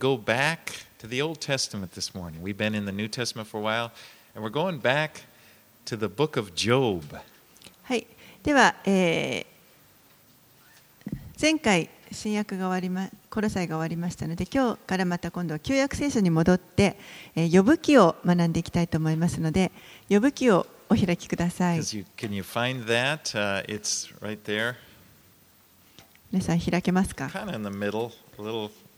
go back to the Old Testament this morning. We've been in the New Testament for a while, and we're going back to the book of Job. はい、では、えー前回新約が終わりまコロサイが終わりましたので今日からまた今度は旧約聖書に戻って、えー、呼ぶ記を学んでいきたいと思いますので呼ぶ記をお開きください you, can you find that? Uh, it's right there, 皆さん開けますか kind of in the middle. A little.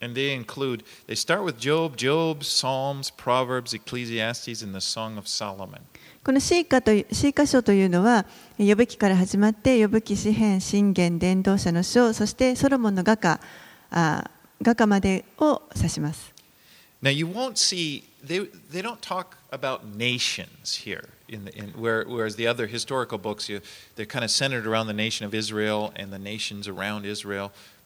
And they include, they start with Job, Job, Psalms, Proverbs, Ecclesiastes, and the Song of Solomon. この詩歌という詩歌書というのは呼ぶ記から始まって呼ぶ記詩編信玄伝道者の書そしてソロモンの画家あ画家までを指します。 Now, you won't see, they, they don't talk about nations here, in the, in, where, whereas the other historical books, you, they're kind of centered around the nation of Israel and the nations around Israel.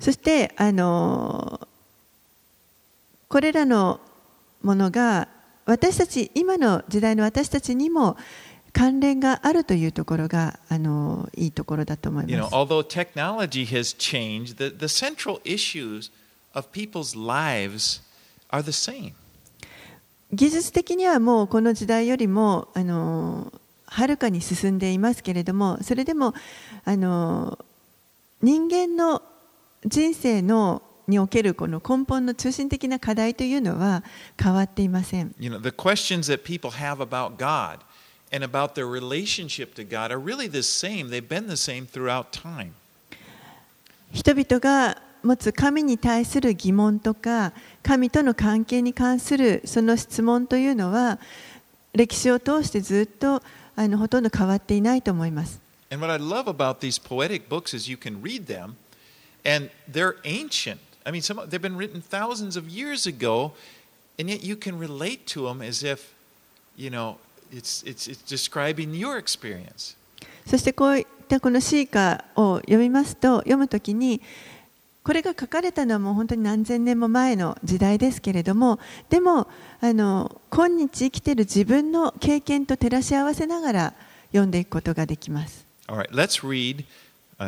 そしてあのこれらのものが私たち今の時代の私たちにも関連があるというところがあのいいところだと思い You ま know, す。although technology has changed, the, the central issues of people's lives are the same. 技術的にはもうこの時代よりもあのはるかに進んでいますけれどもそれでもあの人間の人生のにおけるこの根本の中心的な課題というのは変わっていません。You know, the questions that people have about God and about their relationship to God are really the same. They've been the same throughout time. 人々が持つ神に対する疑問とか神との関係に関するその質問というのは歴史を通してずっとあのほとんど変わっていないと思います。And what I love about these poetic books is you can read them and they're ancient. I mean, some, they've been written thousands of years ago, and yet you can relate to them as if, you know, it's, it's, it's describing your experience. そしてこういったこの詩歌を読みますと読むときにこれが書かれたのはもう本当に何千年も前の時代ですけれどもでもあの今日生きている自分の経験と照らし合わせながら読んでいくことができます。All right, let's read, uh,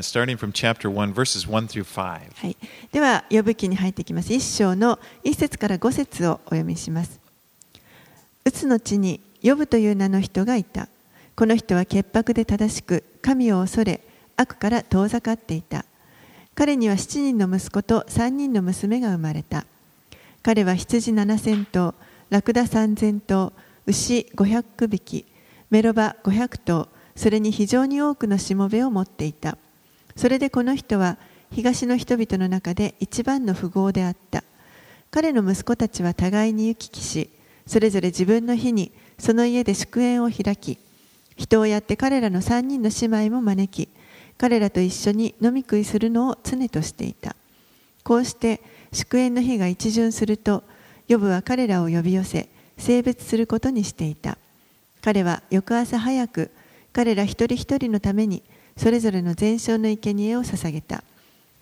starting from chapter 1, verses 1 through 5. はい、では呼ぶ記に入っていきます。一章の一節から五節をお読みします。うつの地に呼ぶという名の人がいた。この人は潔白で正しく神を恐れ悪から遠ざかっていた。彼には7人の息子と3人の娘が生まれた。彼は羊7000頭ラクダ3000頭牛500匹メロバ500頭それに非常に多くのしもべを持っていた。それでこの人は東の人々の中で一番の富豪であった。彼の息子たちは互いに行き来しそれぞれ自分の日にその家で祝宴を開き人をやって彼らの3人の姉妹も招き彼らと一緒に飲み食いするのを常としていた。こうして祝宴の日が一巡するとヨブは彼らを呼び寄せ性別することにしていた。彼は翌朝早く彼ら一人一人のためにそれぞれの全焼の生贄を捧げた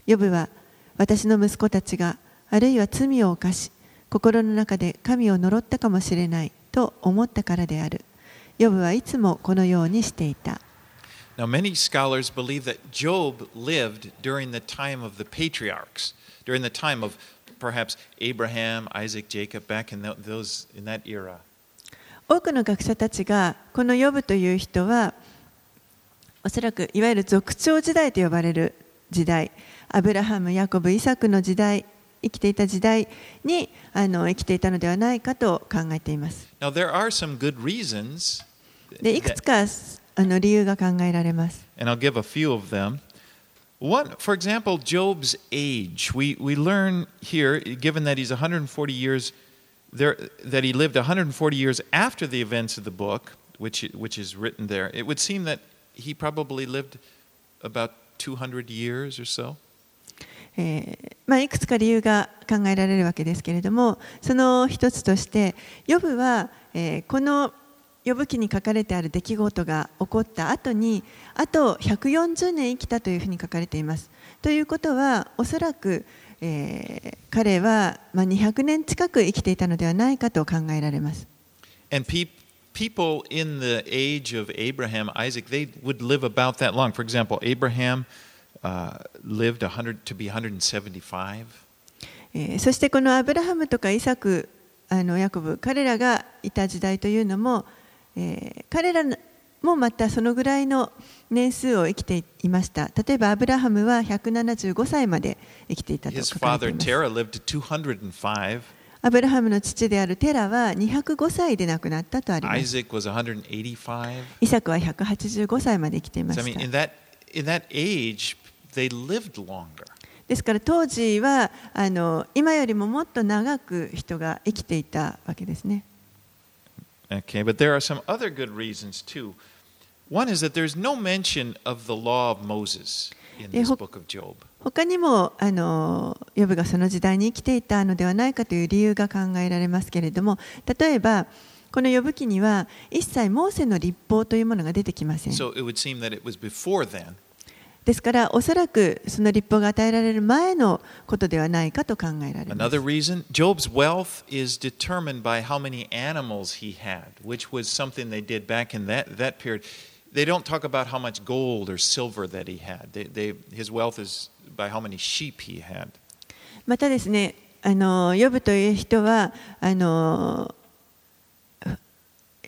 ヨブは私の息子たちがあるいは罪を犯し心の中で神を呪ったかもしれないと思ったからであるヨブはいつもこのようにしていた Now, many scholars believe that Job lived during the time of the patriarchs, during the time of perhaps Abraham, Isaac, Jacob, back in tho- those in that era. 多くの学者たちがこのヨブという人はおそらくいわゆる族長時代と呼ばれる時代アブラハム、ヤコブ、イサクの時代生きていた時代にあの生きていたのではないかと考えています。Now, there are some good reasons, でいくつかあの理由が考えられます。and I'll give a few of them. One, for example, Job's age. We, we learn here, given that he's 140 years, there, that he lived 140 years after the events of the book, which, which is written there, it would seem that he probably lived about 200 years or so. えーまあ、いくつか理由が考えられるわけですけれどもその一つとしてヨブは、えーこのヨブ記に書かれてある出来事が起こった後にあと140年生きたというふうに書かれています。ということはおそらく、えー彼は、まあ、200年近く生きていたのではないかと考えられます。And pe- people in the age of Abraham, Isaac, they would live about that long. For example, Abraham uh, lived 100 to be 175. えーそしてこのアブラハムとかイサクあのヤコブ彼らがいた時代というのも、えー彼らもまたそのぐらいの年数を生きていました例えばアブラハムは175歳まで生きていたと His 書かれています Terah lived to 205. アブラハムの父であるテラは205歳で亡くなったとあります Isaac was 185. イサクは185歳まで生きていました.ですから当時はあの今よりももっと長く人が生きていたわけですね Okay, but there are some other good reasons too. One is that there's no mention of the law of Moses in Eh, this book of Job. 他にもあのヨブがその時代に生きていたのではないかという理由が考えられますけれども例えばこの呼ぶ記には一切モーセの立法というものが出てきません So it would seem that it was before then. ですからおそらくその立法が与えられる前のことではないかと考えられます Another reason Job's wealth is determined by how many animals he had, which was something they did back in that, that period. They don't talk about how much gold or silver that he had. They, they, his wealth is またですねあのヨブという人はあの、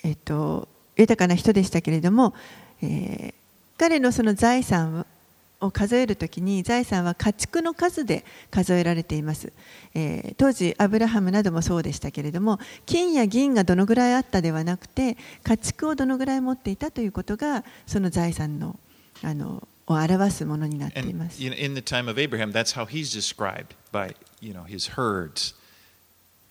えっと、豊かな人でしたけれども、えー彼のその財産を数えるときに財産は家畜の数で数えられています、えー当時アブラハムなどもそうでしたけれども金や銀がどのぐらいあったではなくて家畜をどのぐらい持っていたということがその財産のあのを表すものになっています。in the time of Abraham, that's how he's described by you know, his herds.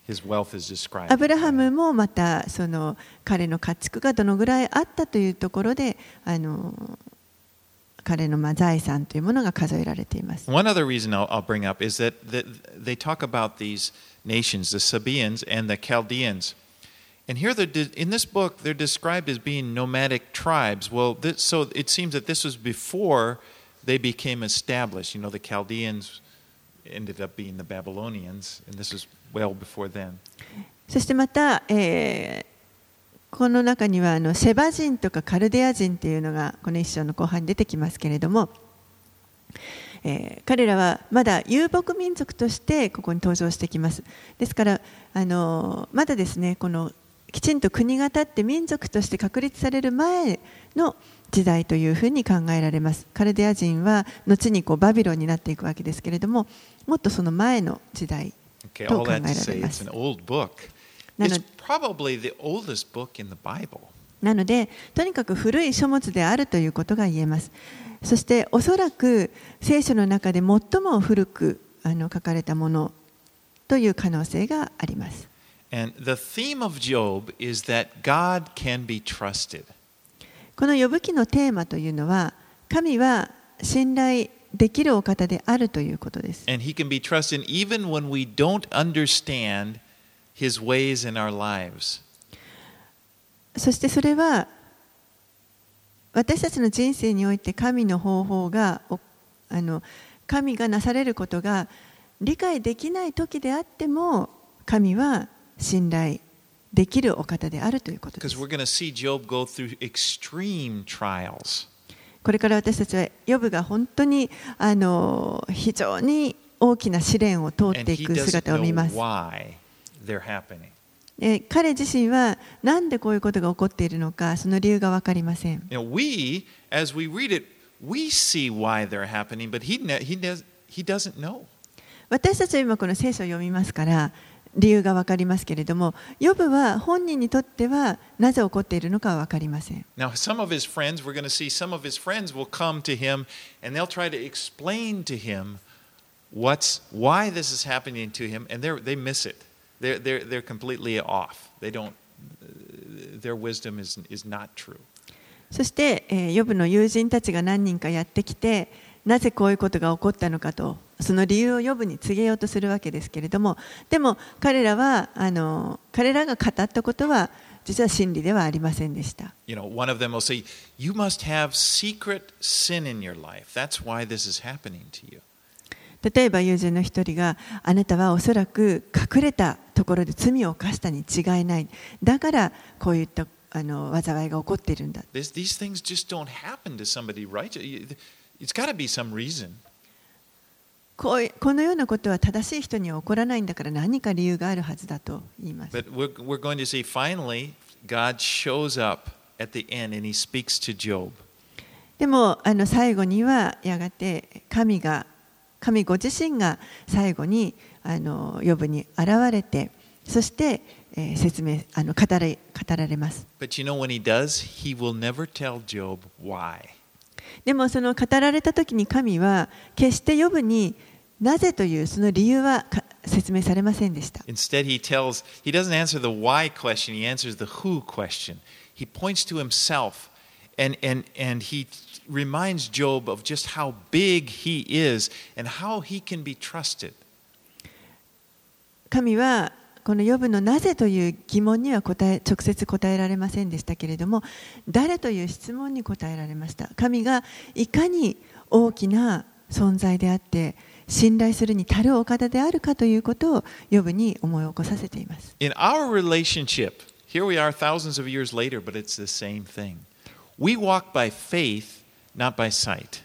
His wealth is described. アブラハムもまたその彼の家畜がどのぐらいあったというところであの彼のまあ財産というものが数えられています。One other reason I'll, I'll bring up is that, that they talk about these nations, the Sabaeans and the Chaldeans. And here, the, in this book, they're described as being nomadic tribes. Well, this, so it seems that this was before they became established. You know, the Chaldeans ended up being the Babylonians, and this was well before then. そしてまた、えーこの中にはあのセバ人とかカルデア人というのがこの一章の後半に出てきますけれども、えー彼らはまだ遊牧民族としてここに登場してきます。ですからあのまだですねこのきちんと国が立って民族として確立される前の時代というふうに考えられます。カルデア人は後にこうバビロンになっていくわけですけれども、もっとその前の時代 probably the oldest book in the Bible. なのでとにかく古い書物であるということが言えますそしておそらく聖書の中で最も古くあの書かれたものという可能性があります And the theme of Job is that God can be trusted. この呼ぶ記のテーマというのは神は信頼できるお方であるということです And he can be trusted even when we don't understand his ways in our lives. そしてそれは私たちの人生において神の方法がおあの神がなされることが理解できない時であっても神は信頼できるお方であるということです。これから私たちは、ヨブが本当にあの非常に大きな試練を通っていく姿を見ます。彼自身は、何でこういうことが起こっているのか、その理由が分かりません。私たちは今、この聖書を読みますから、理由が分かりますけれども、ヨブは本人にとってはなぜ起こっているのかは分かりません。Now, some of his friends, we're going to see some of his friends will come to him and they'll try to explain to him what's, why this is happening to him, and they miss it. They're, they're, they're completely off. They don't, their wisdom is, is not true. そして、えーヨブの友人たちが何人かやってきて、なぜこういうことが起こったのかと、その理由を呼ぶに告げようとするわけですけれどもでも彼らはあの彼らが語ったことは実は真理ではありませんでした。例えば友人の一人があなたはおそらく隠れたところで罪を犯したに違いない。だからこういったあの災いが起こっているんだ。こういこのようなことは正しい人には起こらないんだから何か理由があるはずだと言います But we're, we're going to see finally, God shows up at the end and he speaks to Job. でもあの最後にはやがて神が神ご自身が最後にあの呼ぶに現れてそして、えー説明あの語れ語られます But you know, when he does, he will never tell Job why. でもその語られた時に神は決して呼ぶになぜというその理由はか説明されませんでした Instead, he tells, he doesn't answer the why question, he answers the who question. He points to himself and, and, and he reminds Job of just how big he is and how he can be trusted. 神はこの呼ぶのなぜという疑問には答え直接答えられませんでしたけれども誰という質問に答えられました神がいかに大きな存在であって信頼するに足るお方であるかということを呼ぶに思い起こさせています In our relationship, here we are thousands of years later, but it's the same thing. We walk by faith, not by sight.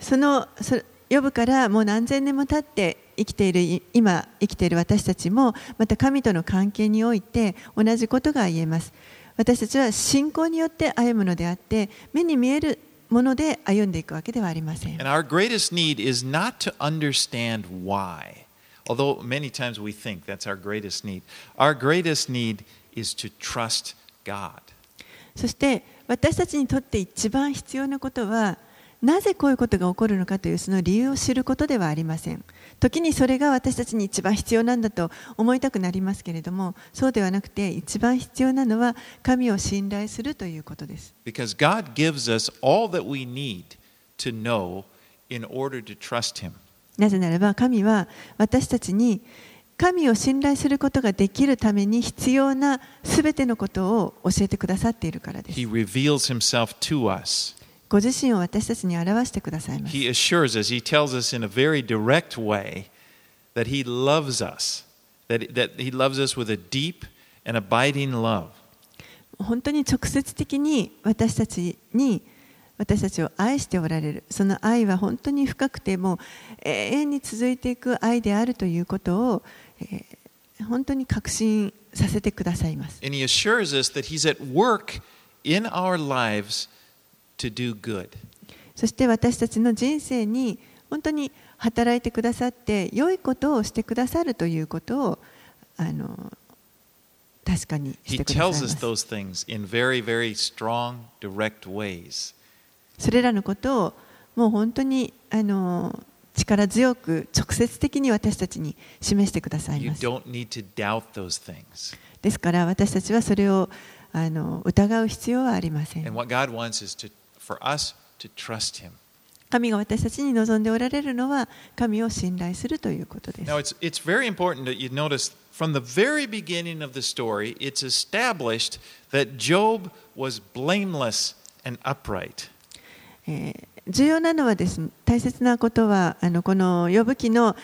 そのそ呼ぶからもう何千年も経って生きているい今生きている私たちもまた神との関係において同じことが言えます私たちは信仰によって歩むのであって目に見えるもので歩んでいくわけではありません And our greatest need is not to understand why, although many times we think that's our greatest need. Our greatest need is to trust God. そして私たちにとって一番必要なことはなぜこういうことが起こるのかというその理由を知ることではありません時にそれが私たちに一番必要なんだと思いたくなりますけれどもそうではなくて一番必要なのは神を信頼するということです Because God gives us all that we need to know in order to trust Him. なぜならば神は私たちに神を信頼することができるために必要なすべてのことを教えてくださっているからです He reveals Himself to us. ご自身を私たちに表してくださいます He assures us, He tells us in a very direct way that He loves us, that, that He loves us with a deep and abiding love. 本当に直接的に私たちに私たちを愛しておられるその愛は本当に深くてもう永遠に続いていく愛であるということを、えー本当に確信させてくださいます And He assures us that He's at work in our lives to do good. そして私たちの人生に本当に働いてくださって良いことをしてくださるということをあの確かにし He てくださいま tells us す those things in very, very strong, direct ways. それらのことをもう本当にあの力強く直接的に私たちに示してください You ます。don't need to doubt those things. ですから私たちはそれをあの疑う必要はありませ And ん。For us to trust Him. 神が私たちに望んでおられるのは神を信頼するということです Now,。it's, it's very important that you notice from the very beginning of the story, it's established that Job was blameless and upright. えー重要なのはですね、大切なことはあのこの呼ぶ記の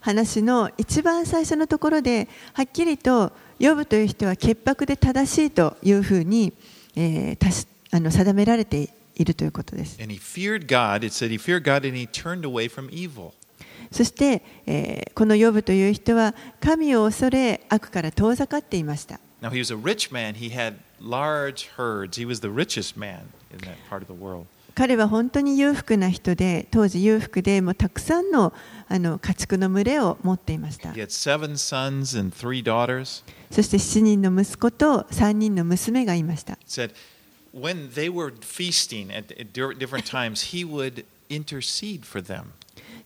話の一番最初のところではっきりと呼ぶという人は潔白で正しいというふうに、えーたしあの定められているということです。And he feared God. It said he feared God and he turned away from evil. そして、えーこのヨブという人は神を恐れ悪から遠ざかっていました。Now, he was a rich man. He had large herds. He was the richest man in that part of the world. 彼は本当に裕福な人で当時裕福でもうたくさんのあの家畜の群れを持っていました。He had seven sons and three daughters. そして7人の息子と3人の娘がいました。Said when they were feasting at, at di- different times, he would intercede for them.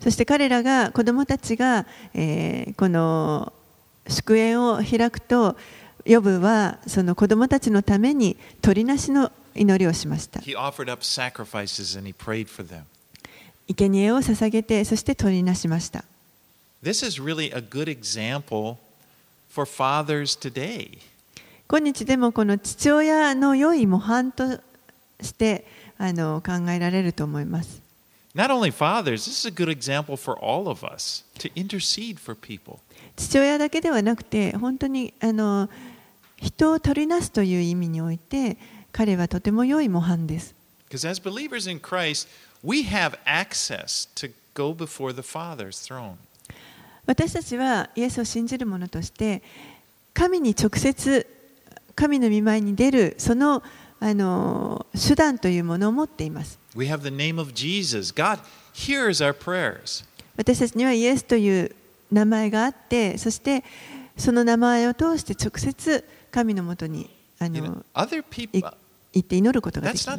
そして彼らが子供たちが、えーこの祝宴を開くとヨブはその子供たちのために鳥なしの祈りをしました。He offered up sacrifices and he prayed for them. 生贄を捧げてそして鳥なしました。This is really a good example for fathers today. 今日でもこの父親の良い模範としてあの考えられると思います。Not only fathers, this is a good example for all of us to intercede for people. 父親だけではなくて本当にあの人を取りなすという意味において彼はとても良い模範です。Because as believers in Christ, we have access to go before the Father's throne. 私たちはイエスを信じる者として神に直接神の御前に出るその,あの手段というものを持っています。私たちにはイエスという名前があって、そしてその名前を通して直接神のもとにあの行って祈ることができま。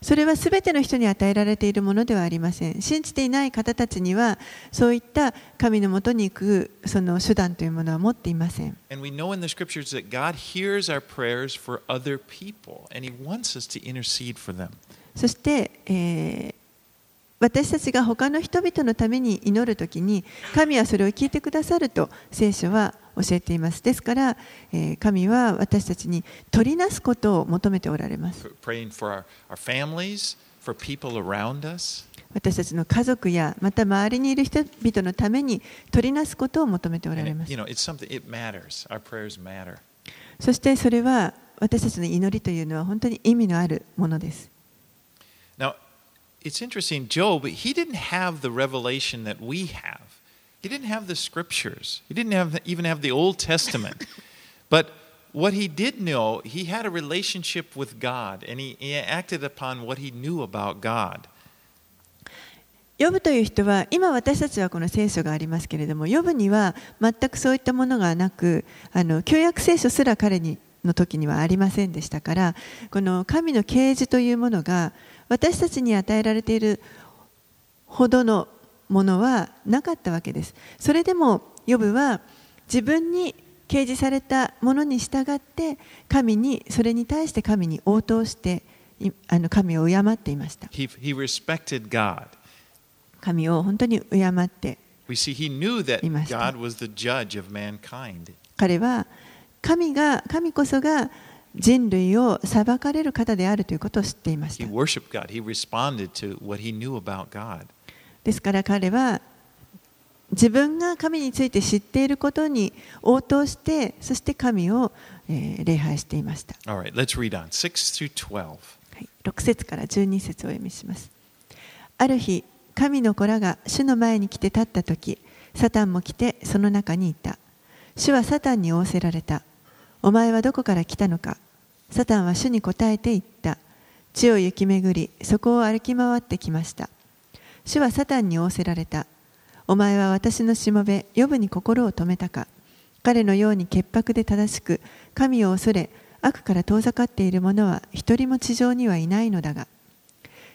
それはすべての人に与えられているものではありません。信じていない方たちには、そういった神のもとに行くその手段というものは持っていません。そして、えー、私たちが他の人々のために祈るときに神はそれを聞いてくださると聖書は教えています。ですから、えー神は私たちに取りなすことを求めておられます。私たちの家族やまた周りにいる人々のために取りなすことを求めておられます.そしてそれは私たちの祈りというのは本当に意味のあるものです。Now, it's interesting, Job, he didn't have the revelation that we have. He didn't have the scriptures. He didn't have, even have the Old Testament. but what he did know, he had a relationship with God, and he, he acted upon what he knew about God. ヨブという人は今私たちはこの聖書がありますけれどもヨブには全くそういったものがなくあの旧約聖書すら彼にの時にはありませんでしたからこの神の啓示というものが私たちに与えられているほどのものはなかったわけですそれでもヨブは自分に掲示されたものに従って神にそれに対して神に応答していあの神を敬っていました He, he respected God. 神を本当に敬って We see he knew that いました。God was the judge of mankind. 彼は神が神こそが人類を裁かれる方であるということを知っていまし He た worshiped God. He responded to what he knew about God. ですから彼は自分が神について知っていることに応答してそして神を、えー礼拝していました、All right, let's read on. 6 through 12. はい、6節から12節をお読みしますある日神の子らが主の前に来て立った時サタンも来てその中にいた主はサタンに仰せられたお前はどこから来たのか？サタンは主に答えて言った。地を行き巡りそこを歩き回ってきました。主はサタンに仰せられた。お前は私のしもべヨブに心を止めたか。彼のように潔白で正しく神を恐れ悪から遠ざかっている者は一人も地上にはいないのだが。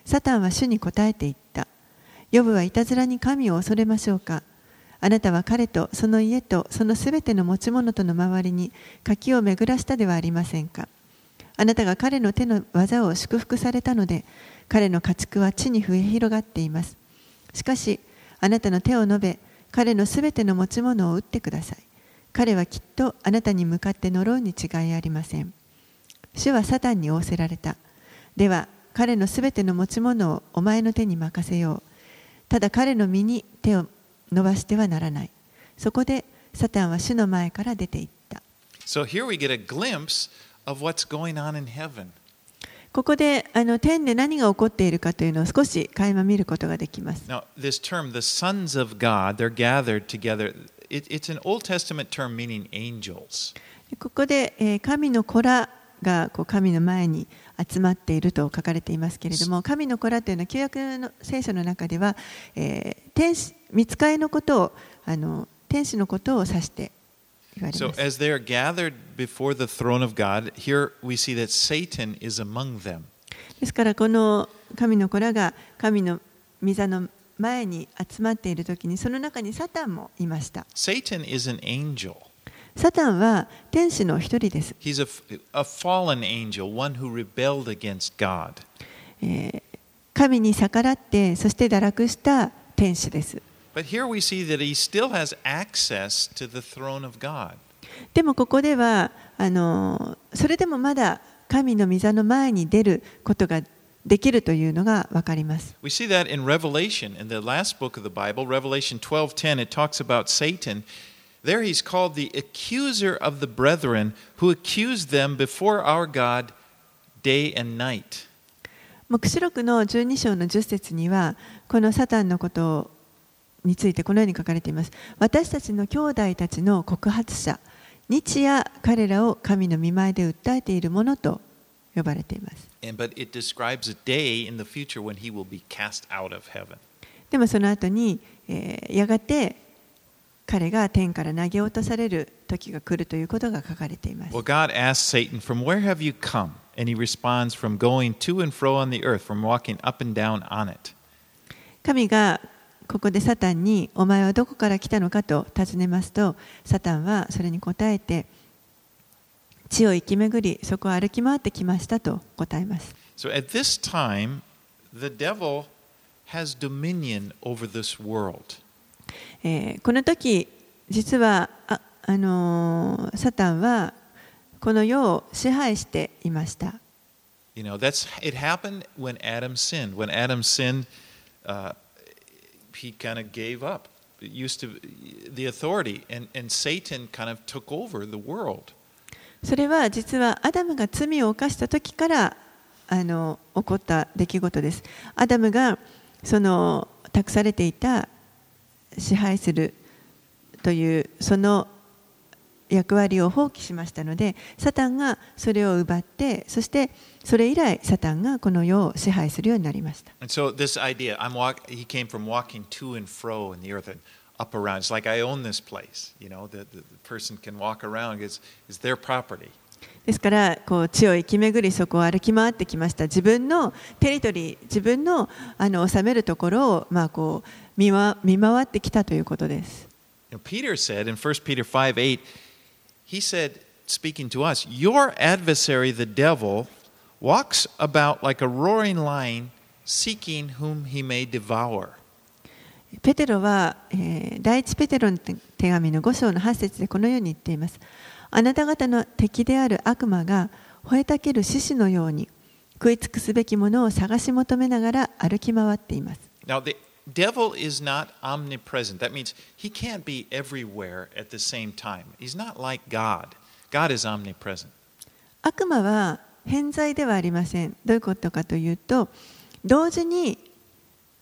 サタンは主に答えて言った。ヨブはいたずらに神を恐れましょうか。あなたは彼とその家とそのすべての持ち物との周りに柿を巡らしたではありませんか。あなたが彼の手の技を祝福されたので彼の家畜は地に増え広がっています。しかしあなたの手を述べ彼のすべての持ち物を打ってください。彼はきっとあなたに向かって呪うに違いありません。主はサタンに仰せられた。では彼のすべての持ち物をお前の手に任せよう。ただ彼の身に手を伸ばしてはならない。そこでサタンは主の前から出て行った。So here we get a glimpse of what's going on in heaven. ここであの天で何が起こっているかというのを少し垣間見ることができます。Now, this term, the sons of God, they're gathered together. It, it's an Old Testament term meaning angels. ここで、えー神の子らがこう神の前に集まっていると書かれていますけれども、神の子らというのは旧約の聖書の中では、えー天使見つかりのことをあの天使のことを指して言われ So ます。as they are gathered before the throne of God, here we see that Satan is among them. ですからこの神の子らが神の御座の前に集まっている時にその中にサタンもいました。Satan is an angel. サタンは天使の一人です。He's a, f- a fallen angel, one who rebelled against God. えー神に逆らってそして堕落した天使です。But here we see that he still has access to the throne of God. でもここではあのそれでもまだ神の御座の前に出ることができるというのが分かります。 We see that in Revelation, in the last book of the Bible, Revelation 12:10, it talks about Satan. There he's called the accuser of the brethren who accused them before our God day and night. 黙示録の12章の10節にはこのサタンのこと についてこのように書かれています。私たちの兄弟たちの告発者、日夜彼らを神の御前で訴えているものと呼ばれています。And. でもその後に、えーやがて彼が天から投げ落とされる時が来るということが書かれています。Well, God asks Satan, From where have you come? And he responds, From going to and fro on the earth, from walking up and down on it. 神がここでサタンに「お前はどこから来たのか?」と尋ねますとサタンはそれに答えて「地を行き巡りそこを歩き回ってきました」と答えます。So at this time, the devil has dominion over this world. えーこの時実はあ、あのーサタンはこの世を支配していました。You know, that's it happened when Adam sinned. When Adam sinned, uh, he kind of gave up. It used to the authority, and, and Satan kind of took over the world. それは実はアダムが罪を犯した時からあの起こった出来事です。アダムがその託されていた支配するというその役割を放棄しましたのでサタンがそれを奪ってそしてそれ以来サタンがこの世を支配するようになりました。And so this idea, I'm walk, he came from walking to and fro in the earth and up around. It's like I own this place. You know, the, the, the person can walk around. It's, it's their property. ですからこう地を行き巡りそこを歩き回ってきました自分のテリトリー自分のあの治めるところを、まあ、こう見わ見回ってきたということです。Peter said in 1 Peter 5 8, he said, speaking to us, Your adversary, the devil, walks about like a roaring lion, seeking whom he may devour. ペテロは、えー第一ペテロの手手紙の5章の8節でこのように言っています。あなた方の敵である悪魔が吠えたける獅子のように食い尽くすべきものを探し求めながら歩き回っています。Now, the devil is not omnipresent. That means he can't be everywhere at the same time. He's not like God. God is omnipresent. 悪魔は偏在ではありません。どういうことかというと、同時に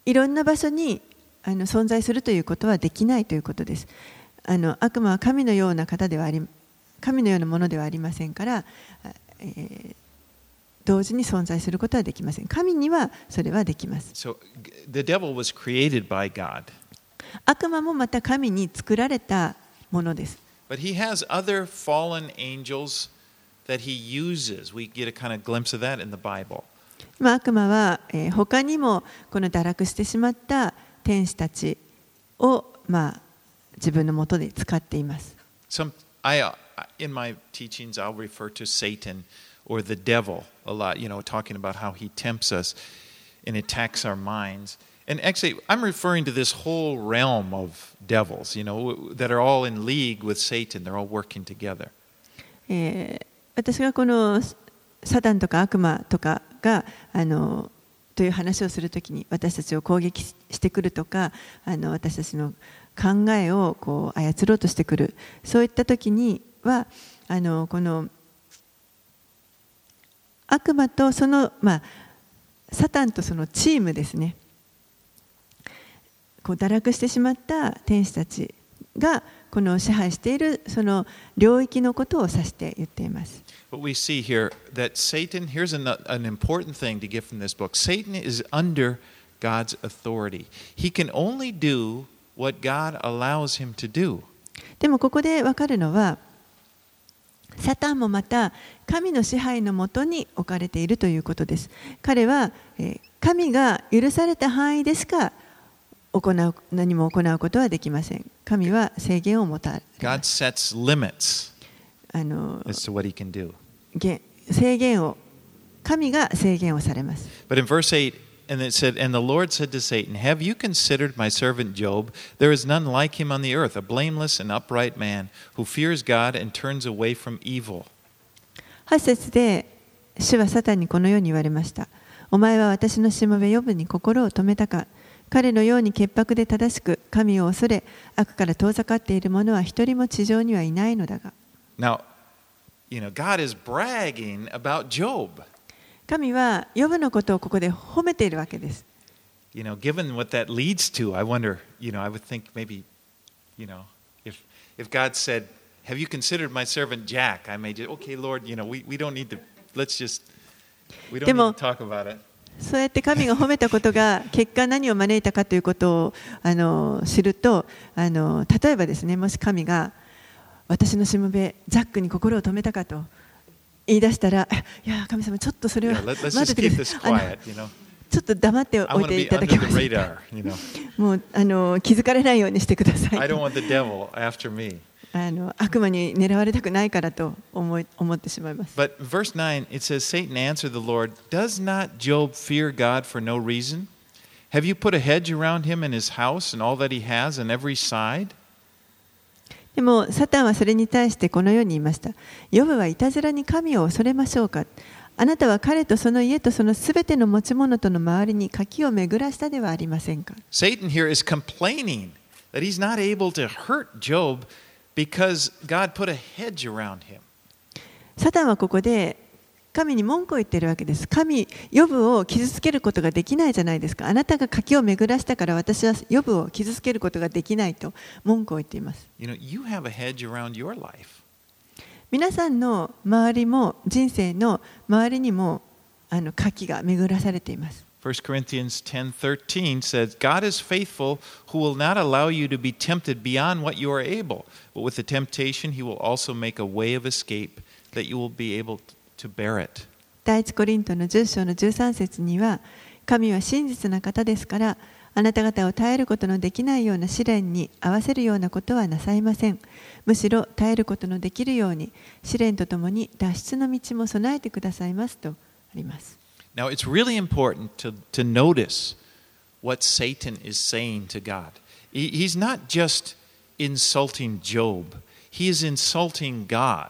いろんな場所にあの存在するということはできないということです。あの悪魔は神のような方ではあり、神のようなものではありませんから、あえー同時に存在することはできません。神にはそれはできます。So g- the devil was created by God, 悪魔もまた神に作られたものです。but he has other fallen angels that he uses. We get a kind of glimpse of that in the Bible. まあ、悪魔は、えー他にもこの堕落してしまった天使たちを、まあ、自分のもとで使っています。 Some, I, uh, in my teachings, I'll refer to Satan or the devil a lot, you know, talking about how he tempts us and attacks our minds. And actually, I'm referring to this whole realm of devils, you know, that are all in league with Satan. They're all working together. えー 私がこのサタンとか悪魔とかがあのという話をするときに私たちを攻撃してくるとかあの私たちの考えをこう操ろうとしてくる。そういったときにはあのこの悪魔とその、まあ、サタンとそのチームですね。こう堕落してしまった天使たちがこの支配しているその領域のことを指して言っています。But we see here that Satan, here's an, an important thing to get from this book Satan is under God's authority. He can only do what God allows him to do. でもここで分かるのはサタンもまた神の支配のもとに置かれているということです。彼はえー神が許された範囲でしか行う何も行うことはできません。神は制限を持たれ God ます sets limits あの as to what he can do. げ制限を神が制限をされます。But in verse 8, and it said, And the Lord said to Satan, Have you considered my servant Job? There is none like him on the earth, a blameless and upright man who fears God and turns away from evil. 8節で主はサタンにこのように言われました。お前は私のしもべヨブに心を止めたか。彼のように潔白で正しく神を恐れ悪から遠ざかっている者は一人も地上にはいないのだが。Now, you know, God is bragging about Job. 神はヨブのことをここで褒めているわけです。You know, given what that leads to, I wonder, you know, I would think maybe, you know, if, if God said, Have you considered my servant Jack? I may just, okay, Lord, you know, we, we don't need to, let's just, we don't need to talk about it. そうやって神が褒めたことが結果何を招いたかということをあの知るとあの例えばですねもし神が私のしもべジャックに心を止めたかと言い出したらいや神様ちょっとそれは待ってください.ちょっと黙っておいていただけませんか. もうあの気づかれないようにしてくださいあの悪魔に狙われたくないからと思い思ってしまいます But verse 9, it says, Satan answered the Lord, Does not Job fear God for no reason? Have you put a hedge around him and his house and all that he has on every side? でもサタンはそれに対してこのように言いました。ヨブはいたずらに神を恐れましょうか。あなたは彼とその家とそのすべての持ち物との周りに柿を巡らしたではありませんか。Satan here is complaining that he's not able to hurt Job because God put a hedge around him. サタンはここで神に文句を言っているわけです。神、ヨブを傷つけることができないじゃないですか。あなたが柿を巡らしたから私はヨブを傷つけることができないと文句を言っています。You know, you have a hedge around your life. 皆さんの周りも人生の周りにもあの柿が巡らされています。1 Corinthians 10:13 says, God is faithful who will not allow you to be tempted beyond what you are able, but with the temptation he will also make a way of escape that you will be able to bear it. 第一コリントの10章の13節には神は真実な方ですからあなた方を耐えることのできないような試練に合わせるようなことはなさいませんむしろ耐えることのできるように試練とともに脱出の道も備えてくださいますとあります Now, it's really important to, to notice what Satan is saying to God. He- he's not just insulting Job, he is insulting God.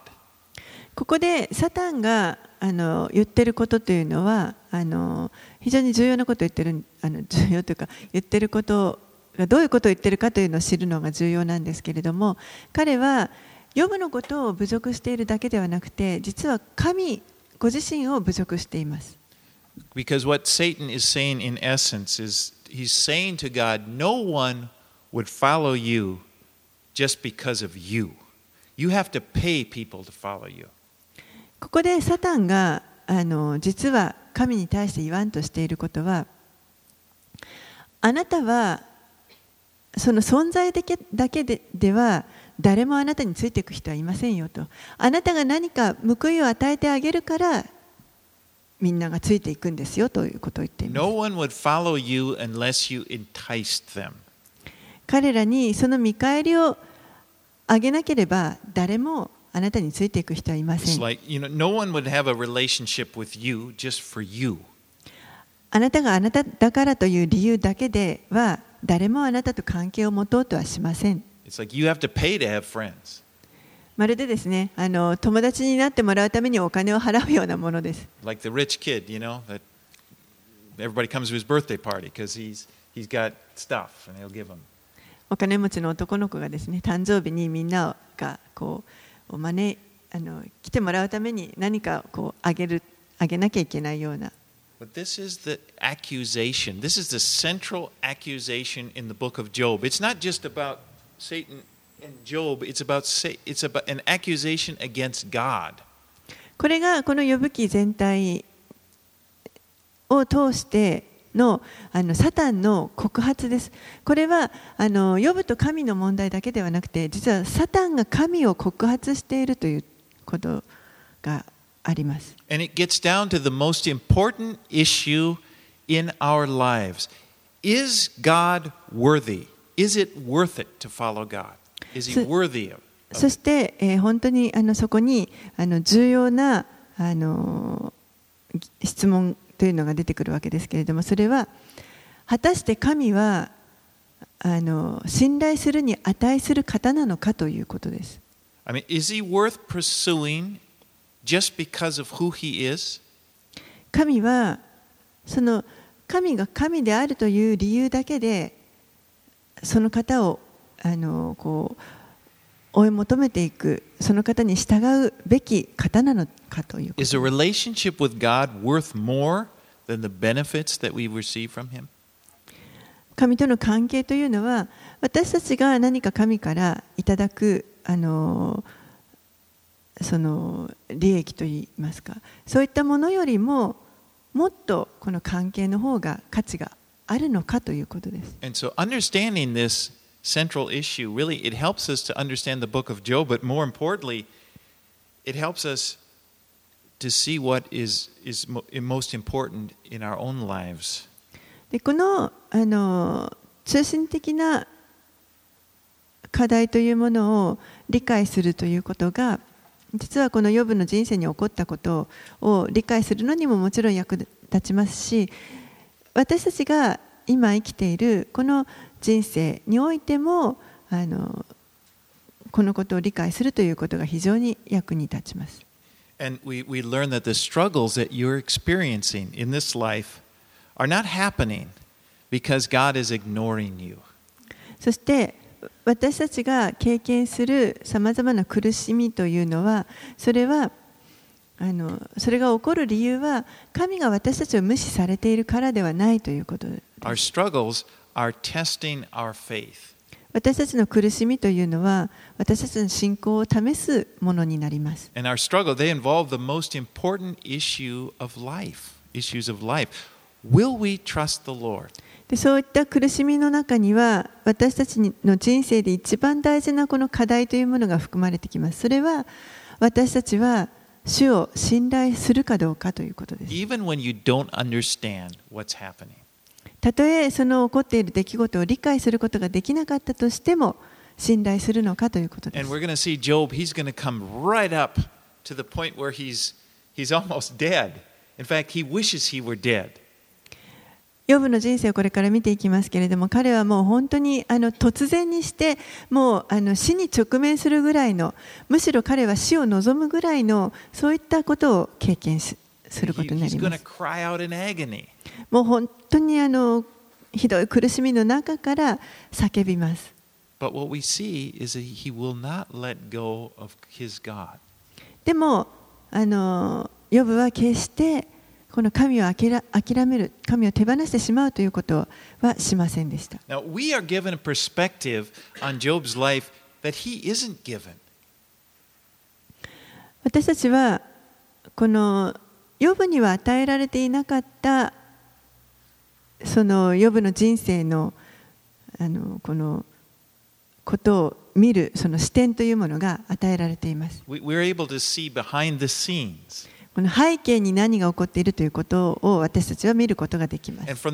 ここでサタンがあの言ってることというのはあの非常に重要なことを言ってるあの重要というか言ってることがどういうことを言ってるかというのを知るのが重要なんですけれども彼はヨブのことを侮辱しているだけではなくて実は神ご自身を侮辱しています Because what Satan is saying in essence is he's saying to God, no one would follow you just because of you. You have to pay people to follow you. ここでサタンがあの実は神に対して言わんとしていることはあなたはその存在だけだけででは誰もあなたについていく人はいませんよとあなたが何か報いを与えてあげるからみんながついていくんですよということを言っています。彼らにその見返りをあげなければ誰もあなたについていく人はいません。あなたがあなただからという理由だけでは誰もあなたと関係を持とうとはしません。It's like you have to pay to. まるでですねあの友達になってもらうためにお金を払うようなものです。Like the rich kid, you know, that everybody comes to his birthday party because he's, he's got stuff and he'll give them. お金持ちの男の子がですね誕生日にみんながこうを招いあの来てもらうために何かこうあげるあげなきゃいけないような But this is the accusation. This is the central accusation in the book of Job. It's not just about Satan Job, it's about, it's about an accusation against God. これがこの呼ぶ記全体を通してのあのサタンの告発です。これはあの呼ぶと神の問題だけではなくて実はサタンが神を告発しているということがあります。And it gets down to the most important issue in our lives Is God worthy? Is it worth it to follow God? Is He So- worthy of, そして、えー本当にあのそこにあの重要なあのぎ質問というのが出てくるわけですけれどもそれは果たして神はあの信頼するに値する方なのかということです。I mean, is He worth pursuing just because of who He is? 神はその神が神であるという理由だけでその方をあのこう追い求めていくその方に従うべき方なのかということ Is a relationship with God worth more than the benefits that we receive from Him? 神との関係というのは私たちが何か神からいただくあのその利益といいますかそういったものよりももっとこの関係の方が価値があるのかということです。And so, understanding this central issue really it helps us to understand the book of Job, but more importantly, it helps us to see what is is mo- most important in our own lives. でこのあの中心的な課題というものを理解するということが実はこのヨブの人生に起こったことを理解するのにももちろん役立ちますし私たちが今生きているこの人生においてもあのこのことを理解するということが非常に役に立ちます。そして私たちが経験するさまざまな苦しみというのはそれはあのそれが起こる理由は神が私たちを無視されているからではないということです。私たちの苦しみというのは私たちの信仰を試すものになります。Struggle, issue life, でそういった苦しみの中には私たちの人生で一番大事なこの課題というものが含まれてきます。それは私たちは主を信頼するかどうかということです。たとえその起こっている出来事を理解することができなかったとしても信頼するのかということで And す we're。going to see Job, he's going to come right up to the point where he's, he's almost dead. In fact, he wishes he were dead. ヨブの人生をこれから見ていきますけれども彼はもう本当にあの突然にしてもうあの死に直面するぐらいのむしろ彼は死を望むぐらいのそういったことを経験すすることになります。もう本当にあのひどい苦しみの中から叫びます。でも、あの、ヨブは決して、この神をあきら諦める、神を手放してしまうということはしませんでした。私たちは、この、ヨブには与えられていなかったそのヨブの人生の,あのこのことを見るその視点というものが与えられています。この背景に何が起こっているということを私たちは見ることができます。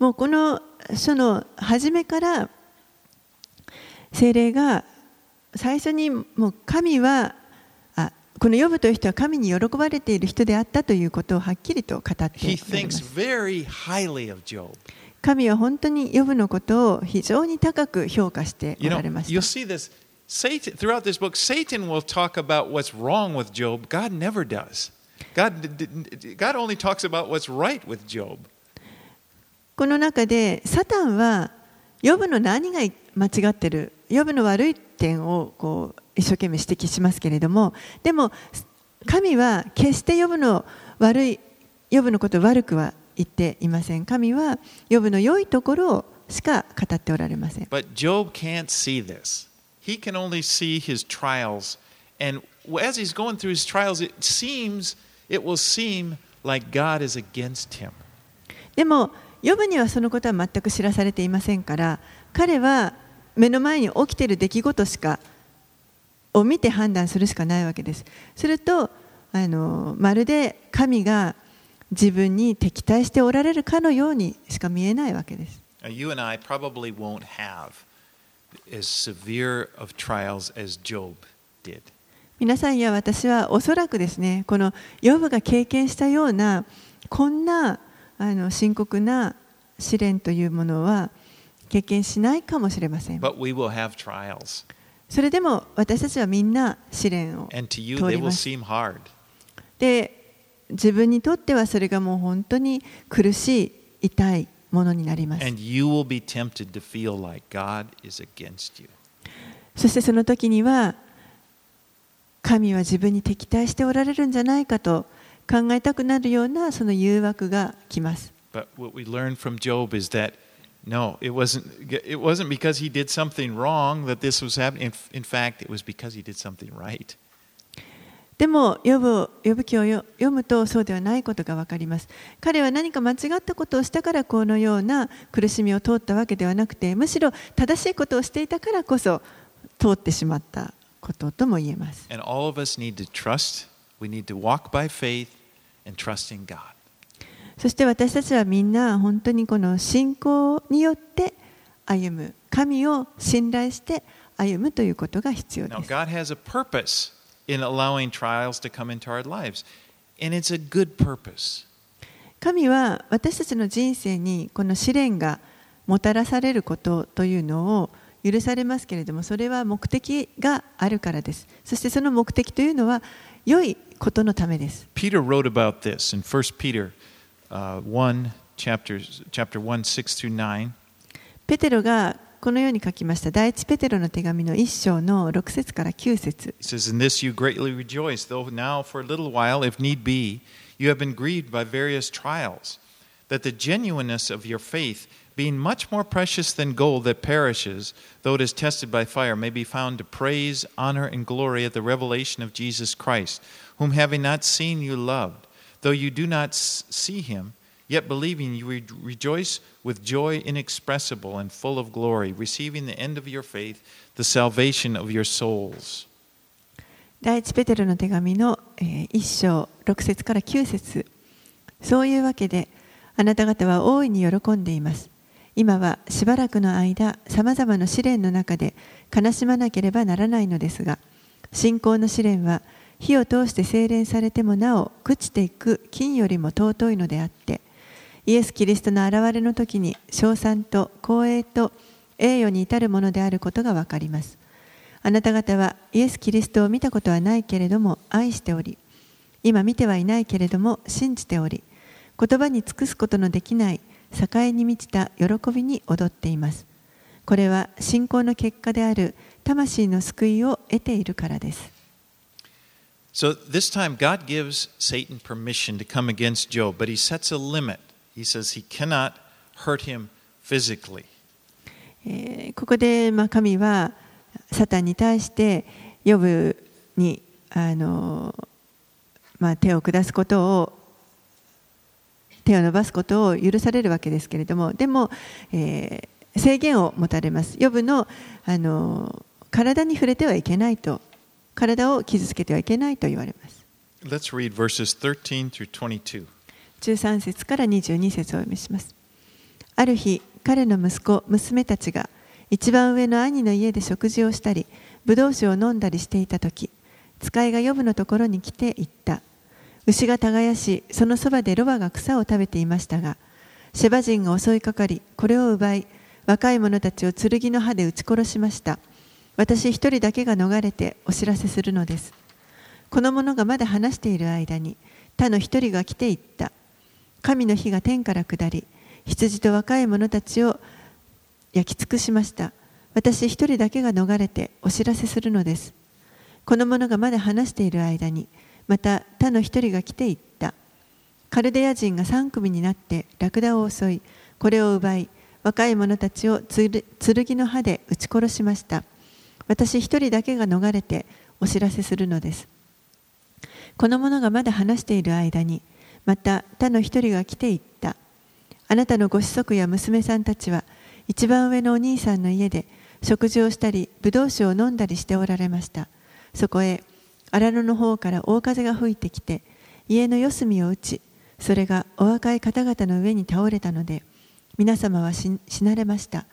もうこの、その、初めから、精霊が最初にもう神はあこのヨブという人は神に喜ばれている人であったということをはっきりと語っておら He れます.神は本当にヨブのことを非常に高く評価しておられまし you'll た see this. Satan, throughout this book, Satan will talk about what's wrong with Job. God never does. God, God only talks about what's right with Job. この中でサタンはヨブの何が間違ってるヨブの悪い点をこう一生懸命指摘しますけれどもでも神は決してヨブの悪いヨブのことを悪くは言っていません神はヨブの良いところをしか語っておられません But Job can't see this. He can only see his trials. And as he's going through his trials, it seems, it will seem like God is against him. でもヨブにはそのことは全く知らされていませんから彼は目の前に起きている出来事しかを見て判断するしかないわけです。するとあのまるで神が自分に敵対しておられるかのようにしか見えないわけです。You and I probably won't have as severe of trials as Job did. 皆さんや私はおそらくですねこのヨブが経験したようなこんなあの深刻な試練というものは経験しないかもしれません。それでも私たちはみんな試練を通ります。で、自分にとってはそれがもう本当に苦しい、痛いものになります。そしてその時には神は自分に敵対しておられるんじゃないかと考えたくなるようなその誘惑が来ます。no, it wasn't, it wasn't because he did something wrong that this was happening. In, in fact, it was because he did something right. でも、呼ぶ呼ぶ記をよ読むとそうではないことが分かります。彼は何か間違ったことをしたからこのような苦しみを通ったわけではなくて、むしろ正しいことをしていたからこそ通ってしまったこととも言えます。 And all of us need to trust. We need to walk by faith and trust in God. そして私たちはみんな本当にこの信仰によって歩む、神を信頼して歩むということが必要で Now, す。God has a purpose in allowing trials to come into our lives, and it's a good purpose. 神は私たちの人生にこの試練がもたらされることというのを許されますけれどもそれは目的があるからですそしてその目的というのは良いことのためです Peter wrote about this in 1 Peter uh, 1, chapter, chapter 1, 6 through 9. ペテロがこのように書きました第一ペテロの手紙の1章の6節から9節 He says, In this you greatly rejoice, though now for a little while, if need be, you have been grieved by various trials, that the genuineness of your faith, being much more precious than gold that perishes, though it is tested by fire, may be found to praise, honor, and glory at the revelation of Jesus Christ, whom having not seen you loved, Though you do not see him, yet believing you re- rejoice with joy inexpressible and full of glory, receiving the end of your faith, the salvation of your souls. 第一ペテロの手紙の1章6節から9節そういうわけであなた方は大いに喜んでいます今はしばらくの間さまざまな試練の中で悲しまなければならないのですが信仰の試練は火を通して精錬されてもなお朽ちていく金よりも尊いのであってイエス・キリストの現れの時に称賛と光栄と栄誉に至るものであることがわかります。あなた方はイエス・キリストを見たことはないけれども愛しており今見てはいないけれども信じており言葉に尽くすことのできない栄に満ちた喜びに踊っています。これは信仰の結果である魂の救いを得ているからです。So this time, God gives Satan permission to come against Job, but he sets a limit. He says he cannot hurt him physically. ここで、まあ、神はサタンに対してヨブにあの、まあ、手を下すことを手を伸ばすことを許されるわけですけれどもでも、えー制限を持たれますヨブのあの体に触れてはいけないと体を傷つけてはいけないと言われます Let's read verses 13 through 22. 13節から22節をお読みします。ある日、彼の息子、娘たちが一番上の兄の家で食事をしたり、ブドウ酒を飲んだりしていたとき、使いがヨブのところに来て言った。牛が耕し、そのそばでロバが草を食べていましたが、シェバ人が襲いかかり、これを奪い、若い者たちを剣の刃で撃ち殺しました。私一人だけが逃れてお知らせするのです。この者がまだ話している間に他の一人が来ていった。神の火が天から下り羊と若い者たちを焼き尽くしました。私一人だけが逃れてお知らせするのです。この者がまだ話している間にまた他の一人が来ていった。カルデア人が三組になってラクダを襲いこれを奪い若い者たちを剣の刃で撃ち殺しました。私一人だけが逃れてお知らせするのです。この者がまだ話している間にまた他の一人が来ていった。あなたのご子息や娘さんたちは一番上のお兄さんの家で食事をしたりブドウ酒を飲んだりしておられました。そこへ荒野の方から大風が吹いてきて家の四隅を打ちそれがお若い方々の上に倒れたので皆様は死なれました。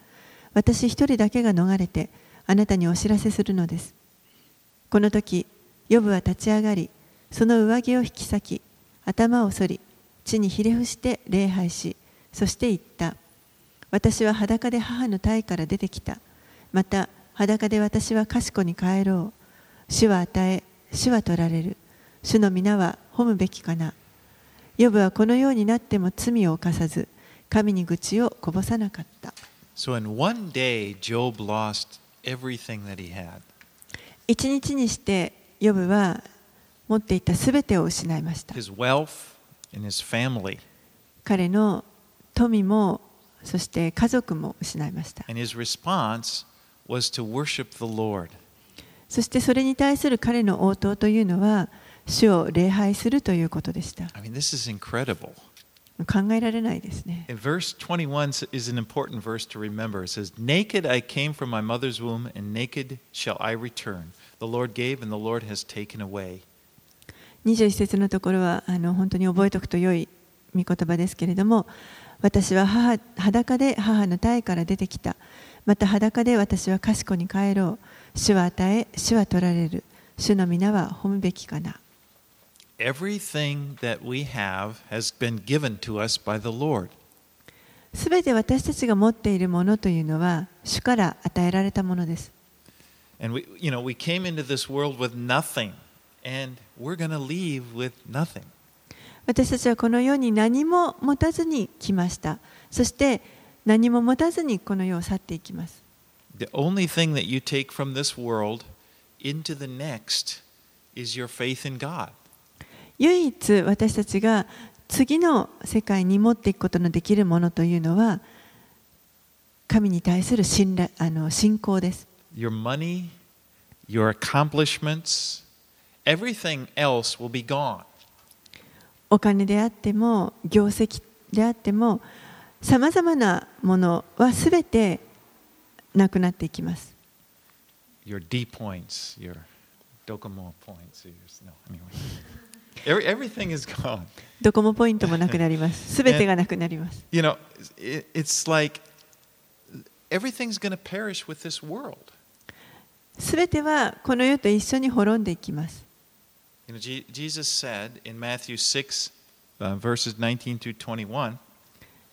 私一人だけが逃れてあなたにお知らせするのです。この時ヨブは立ち上がりその上着を引き裂き頭を剃り地にひれ伏して礼拝しそして言った。私は裸で母の体から出てきた。また裸で私は賢に帰ろう。主は与え主は取られる。主の皆は褒むべきかな。ヨブはこのようになっても罪を犯さず神に愚痴をこぼさなかった。So in one day, Job lost everything that he had. 一日にしてヨブは持っていたすべてを失いました His wealth and his family. 彼の富もそして家族も失いました And his response was to worship the Lord. そしてそれに対する彼の応答というのは主を礼拝するということでした I mean, this is incredible. 考えられないですね verse 21 is an important verse to remember. It says, Naked I came from my mother's womb, and naked shall I return. The Lord gave, and the Lord has taken away. 21節のところはあの本当に覚えておくと良い御言葉ですけれども私は母裸で母の体から出てきたまた裸で私は賢に帰ろう主は与え主は取られる主の皆は褒むべきかな Everything that we have has been given to us by the Lord. すべて私たちが持っているものというのは主から与えられたものです And we, you know, we came into this world with nothing, and we're going to leave with nothing. 私たちはこの世に何も持たずに来ましたそして何も持たずにこの世を去っていきます The only thing that you take from this world into the next is your faith in God. 唯一私たちが次の世界に持っていくことのできるものというのは神に対する信,頼あの信仰です。Accomplishments, everything else will be gone. お金であっても、業績であっても、さまざまなものはすべてなくなっていきます。Your D points, your Every, everything is gone. どこもポイントもなくなりますすべてがなくなります You know, it, it's like everything's going to perish with this world. すべてはこの世と一緒に滅んでいきます You know, Je- Jesus said in Matthew 6, uh, verses 19 through 21,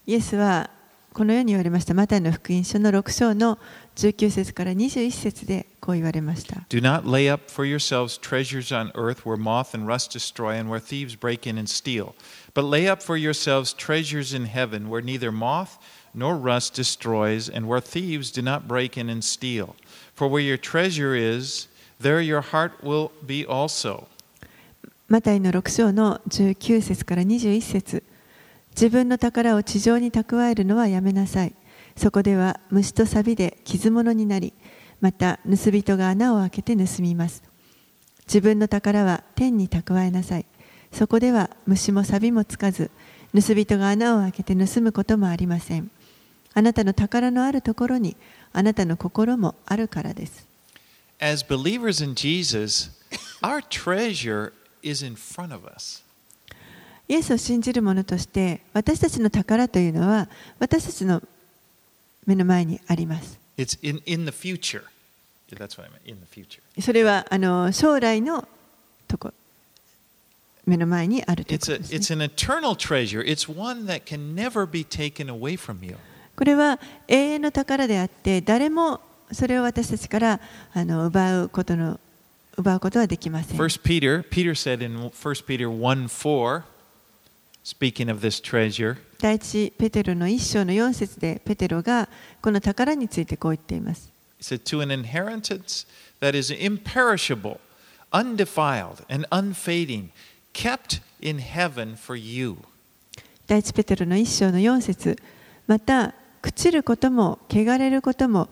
イエスはこのように言われましたマタイの福音書の6章の19節から21節でこう言われました Do not lay up for yourselves treasures on earth where moth and rust destroy and where thieves break in and steal. But lay up for yourselves treasures in heaven where neither moth nor rust destroys and where thieves do not break in and steal. For where your treasure is, there your heart will be also. マタイの6章の19節から21節自分の宝を地上に蓄えるのはやめなさい。 そこでは虫と錆で傷物になり、また盗人が穴を開けて盗みます。自分の宝は天に蓄えなさい。そこでは虫も錆もつかず、盗人が穴を開けて盗むこともありません。あなたの宝のあるところにあなたの心もあるからです。As believers in Jesus, our treasure is in front of us. イエスを信じる者として私たちの宝というのは私たちの目の前にあります。It's in, in the future. Yeah, That's what I meant, in the future. それはあの将来のとこ目の前にあるというこ It's, とです、ね。it's an eternal treasure. It's one that can never be taken away from you. これは永遠の宝であって誰もそれを私たちからあの奪うことの奪うことはできません。First Peter, Peter said in 1 Peter 1 4, speaking of this treasure. 第一ペテロの一章の4節でペテロがこの宝についてこう言っています。He said, To an inheritance that is imperishable, undefiled, and unfading, kept in heaven for you. 第一ペテロの一章の4節また朽ちることも汚れることも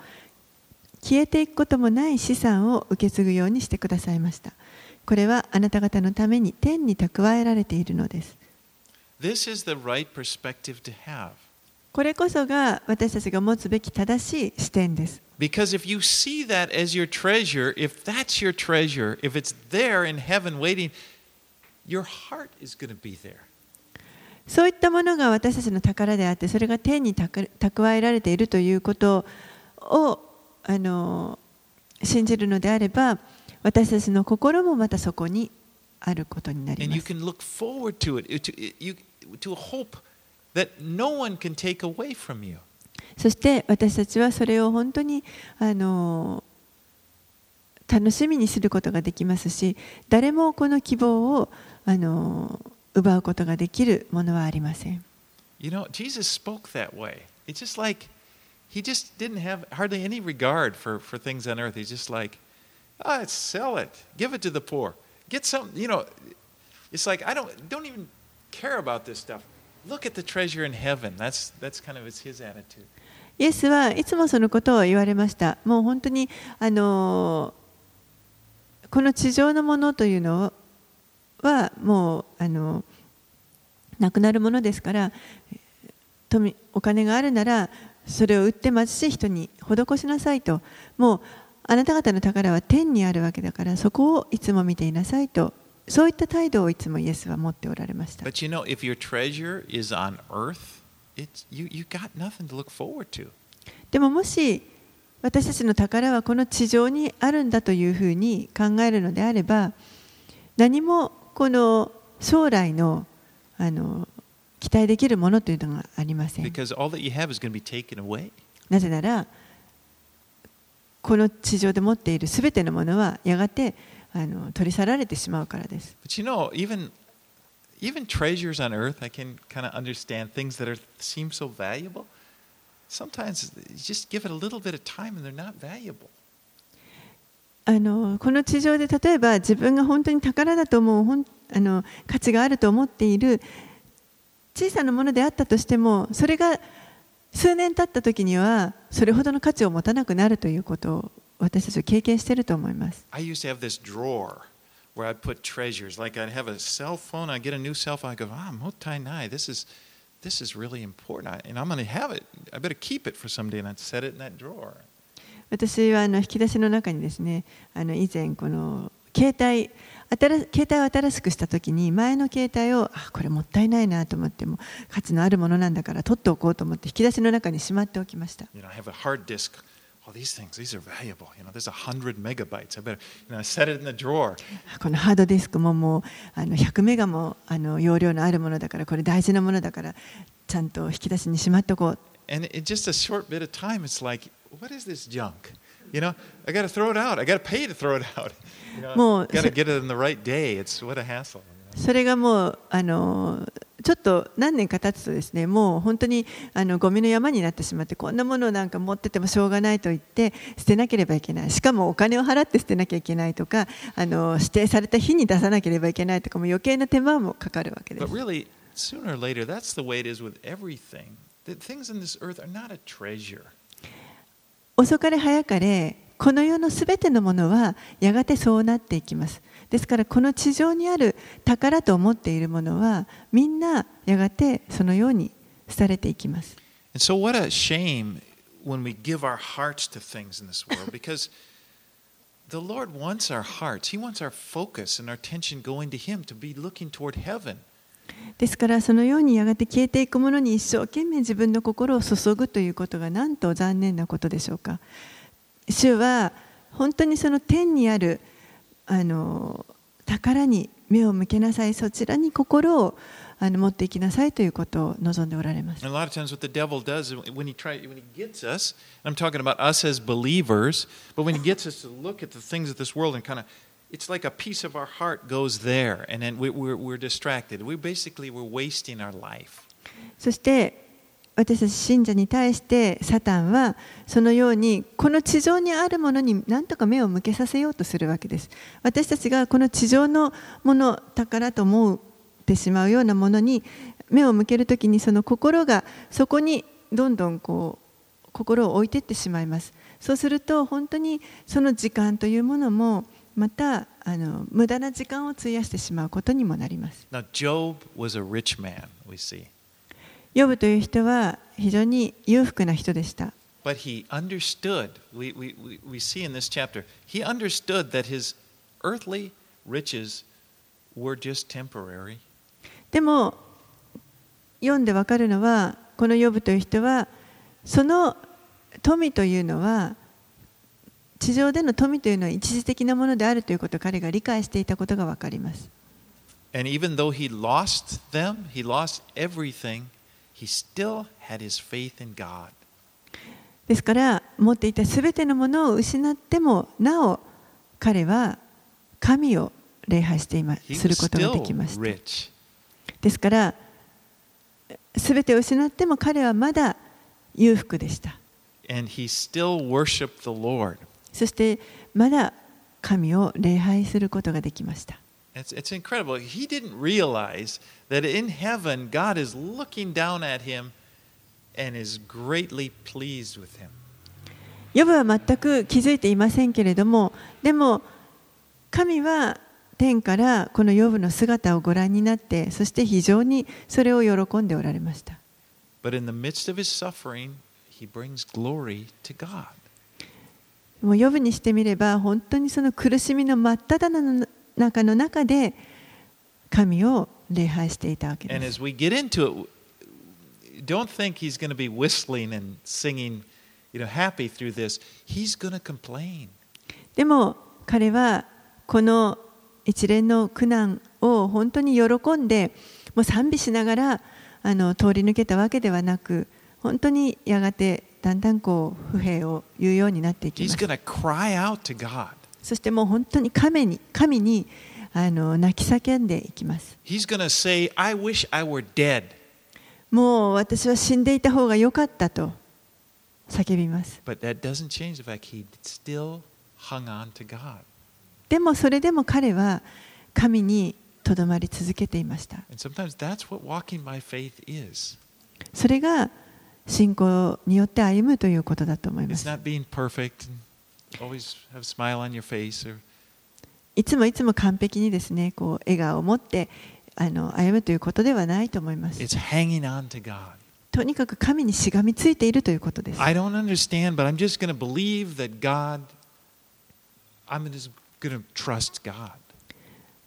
消えていくこともない資産を受け継ぐようにしてくださいましたこれはあなた方のために天に蓄えられているのです This is the right perspective to have. これこそが私たちが持つべき正しい視点です Because if you see that as your treasure, if that's your treasure, if it's there in heaven waiting, your heart is going to be there. そういったものが私たちの宝であってそれが天に蓄蓄えられているということをあの信じるのであれば私たちの心もまたそこにあることになり And ま you す can look forward to hope that no one can take away from you. そして私たちはそれを本当にあの楽しみにすることができますし誰もこの希望をあの奪うことができるものはありません You know, Jesus spoke that way. It's just like he just didn't have hardly any regard for, for things on earth. He's just like, ah, sell it, give it to the poor, get some. You know, it's like I don't don't even care about this stuff. Look at the treasure in heaven. That's that's kind of his, attitude. イエスはいつもそのことを言われましたもう本当にあのこの地上のものというのはもうあのなくなるものですから富お金があるならそれを売って貧しい人に施しなさいともうあなた方の宝は天にあるわけだからそこをいつも見ていなさいとそういった態度をいつもイエスは持っておられました。でももし私たちの宝はこの地上にあるんだというふうに考えるのであれば何もこの将来の,あの期待できるものというのがありません。なぜならこの地上で持っているすべてのものはやがてあの取り去られてしまうからです。But you know, even even treasures on earth, I can kind of understand things that are seem so valuable. Sometimes you just give it a little bit of time and they're not valuable. あのこの地上で例えば自分が本当に宝だと思うほんあの価値があると思っている小さなものであったとしてもそれが数年経った時にはそれほどの価値を持たなくなるということを私たちは経験していると思います。I used to have this drawer where I put treasures. Like I'd have a cell phone, I'd get a new cell phone, I go, ah, motai nai, this is this is really important. I, and I'm gonna have it. I better keep it for someday and I'd set it in that drawer. 私はあの引き出しの中にですねあの以前この携帯新携帯を新しくした時に前の携帯をあこれもったいないなと思っても価値のあるものなんだから取っておこうと思って引き出しの中にしまっておきました You know, Oh, these things, these are valuable. You know, there's a hundred megabytes. I better, you know, set it in the drawer. このハードディスクももうあの100メガもあの容量のあるものだからこれ大事なものだからちゃんと引き出しにしまっておこう And in just a short bit of time, it's like, what is this junk? You know, I got to throw it out. I got to pay to throw it out. You know, got to get it in the right day. It's what a hassle. それがもうあのちょっと何年か経つとですねもう本当にあのゴミの山になってしまってこんなものをなんか持っててもしょうがないと言って捨てなければいけないしかもお金を払って捨てなきゃいけないとかあの指定された日に出さなければいけないとかも余計な手間もかかるわけで But す really, sooner or later, that's the way it is with everything. The things in this earth are not a treasure. 遅かれ早かれこの世のすべてのものはやがてそうなっていきますですからこの地上にある宝と思っているものはみんなやがてそのように廃れていきます。ですからそのようにやがて消えていくものに一生懸命自分の心を注ぐということがなんと残念なことでしょうか。主は本当にその天にある、あの宝に目を向けなさいそちらに心をあの持っていきなさいということを望んでおられます a lot of times, what the devil does when he try, when he gets us, I'm talking about us as believers, but when he gets us to look at the things of this world and kind of it's like a piece of our heart goes there, and then we, we're, we're distracted. We basically we're wasting our life. そして私たち信者に対してサタンはそのようにこの地上にあるものに何とか目を向けさせようとするわけです。私たちがこの地上のもの宝と思ってしまうようなものに目を向けるときにその心がそこにどんどんこう心を置いていってしまいます。そうすると本当にその時間というものもまたあの無駄な時間を費やしてしまうことにもなります。Now, Job was a rich man, we see. ヨブという人は非常に裕福な人でした。But he understood, we, we, we, see in this chapter, he understood that his earthly riches were just temporary. でも読んでわかるのはこのヨブという人はその富というのは地上での富というのは一時的なものであるということを彼が理解していたことがわかります。And even though he lost them, he lost everything, he still had his faith in God. ですから持っていたすべてのものを失ってもなお彼は神を礼拝していま He することができました。ですからすべてを失っても彼はまだ裕福でした。And he still worshiped the Lord. そしてまだ神を礼拝することができました。It's, it's incredible. He didn't realize that in heaven, God is looking down at him and is greatly pleased with him. ヨブは全く気づいていませんけれども、でも神は天からこのヨブの姿をご覧になって、そして非常にそれを喜んでおられました。But in the midst of his suffering, he brings glory to God. もうヨブにしてみれば、本当にその苦しみの真っ只中の中で神を礼拝していたわけです as。we get into it, don't think he's going to be whistling and singing, you know, happy through this. He's going to complain. でも彼はこの一連の苦難を本当に喜んでもう賛美しながらあの通り抜けたわけではなく本当にやがてだんだんこう不平を言うようになっていきま He's す going to cry out to God. そしてもう本当に神に,神にあの泣き叫んでいきます。もう私は死んでいた方が良かったと叫びます。でもそれでも彼は神にとどまり続けていました。それが信仰によって歩むということだと思います。いつもいつも完璧にですね、こう笑顔を持ってあの歩むということではないと思います。とにかく神にしがみついているということです。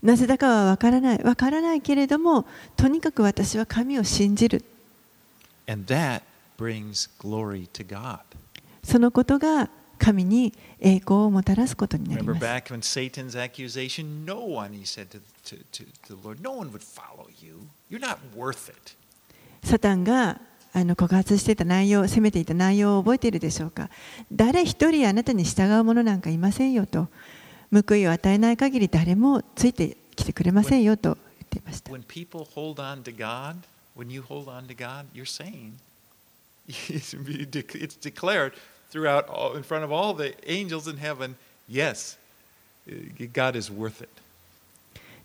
なぜだかは分からない、分からないけれども、とにかく私は神を信じる。そのことが、神に栄光をもたらすことになります。サタンがあの告発していた内容、責めていた内容を覚えているでしょうか誰一人あなたに従う者なんかいませんよと。報いを与えない限り誰もついてきてくれませんよと言ってました。Throughout, all, in front of all the angels in heaven, yes, God is worth it.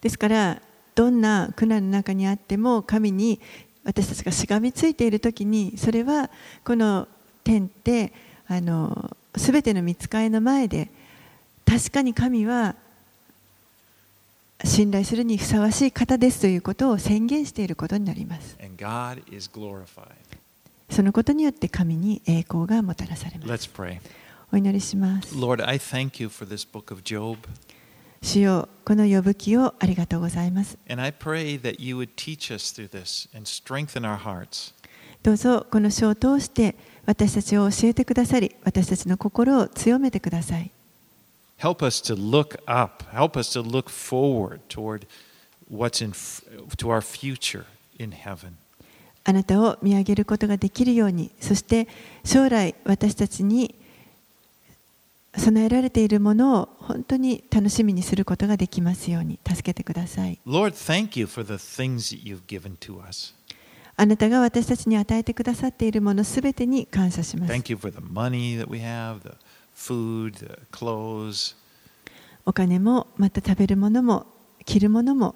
ですから、どんな苦難の中にあっても神に私たちがしがみついているときに、それはこの天ってあの全ての見つかりの前で、確かに神は信頼するにふさわしい方ですということを宣言していることになります。そのことによって神に栄光がもたらされます。お祈りします。Lord, I thank you for this book of Job. 主よこの呼ぶ記をありがとうございます。And I pray that you would teach us through this and strengthen our hearts. どうぞこの書を通して私たちを教えてくださり、私たちの心を強めてください。Help us to look up. Help us to look forward toward what's in to our future in heaven. あなたを見上げることができるように、そして将来私たちに備えられているものを本当に楽しみにすることができますように助けてください。Lord, thank you for the things that you've given to us. あなたが私たちに与えてくださっているものすべてに感謝します。Thank you for the money that we have, the food, the clothes. お金も、また食べるものも、着るものも、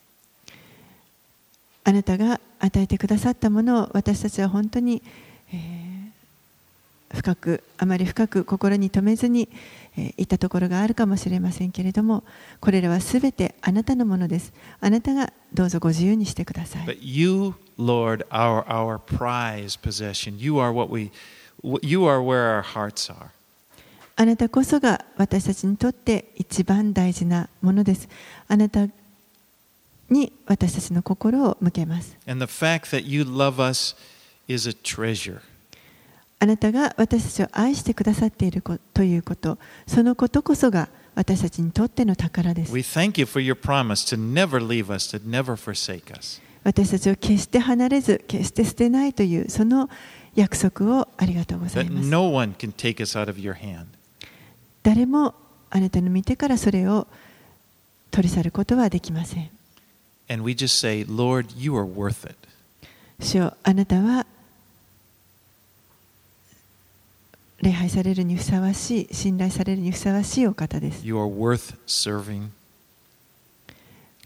あなたが与えてくださったものを私たちは本当に、えー深くあまり深く心に留めずに、えーいたところがあるかもしれませんけれどもこれらはすべてあなたのものですあなたがどうぞご自由にしてください But you, Lord, are our prize possession. You are what we, you are where our hearts are. あなたこそが私たちにとって一番大事なものですあなたに私たちの心を向けます And the fact that you love us is a treasure. あなたが私たちを愛してくださっているこということそのことこそが私たちにとっての宝です We thank you for your promise to never leave us, to never forsake us. 私たちを決して離れず決して捨てないというその約束をありがとうございます no one can take us out of your hand. 誰もあなたの見てからそれを取り去ることはできません And we just say, Lord, you are worth it. 主よあなたは礼拝されるにふさわしい信頼されるにふさわしいお方です You are worth serving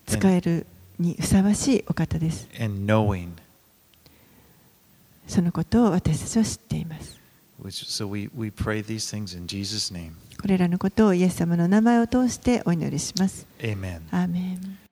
使えるにふさわしいお方です and knowing. そのことを私たちは知っています so we, we pray these things in Jesus' name. これらのことをイエス様の名前を通してお祈りします Amen. アーメン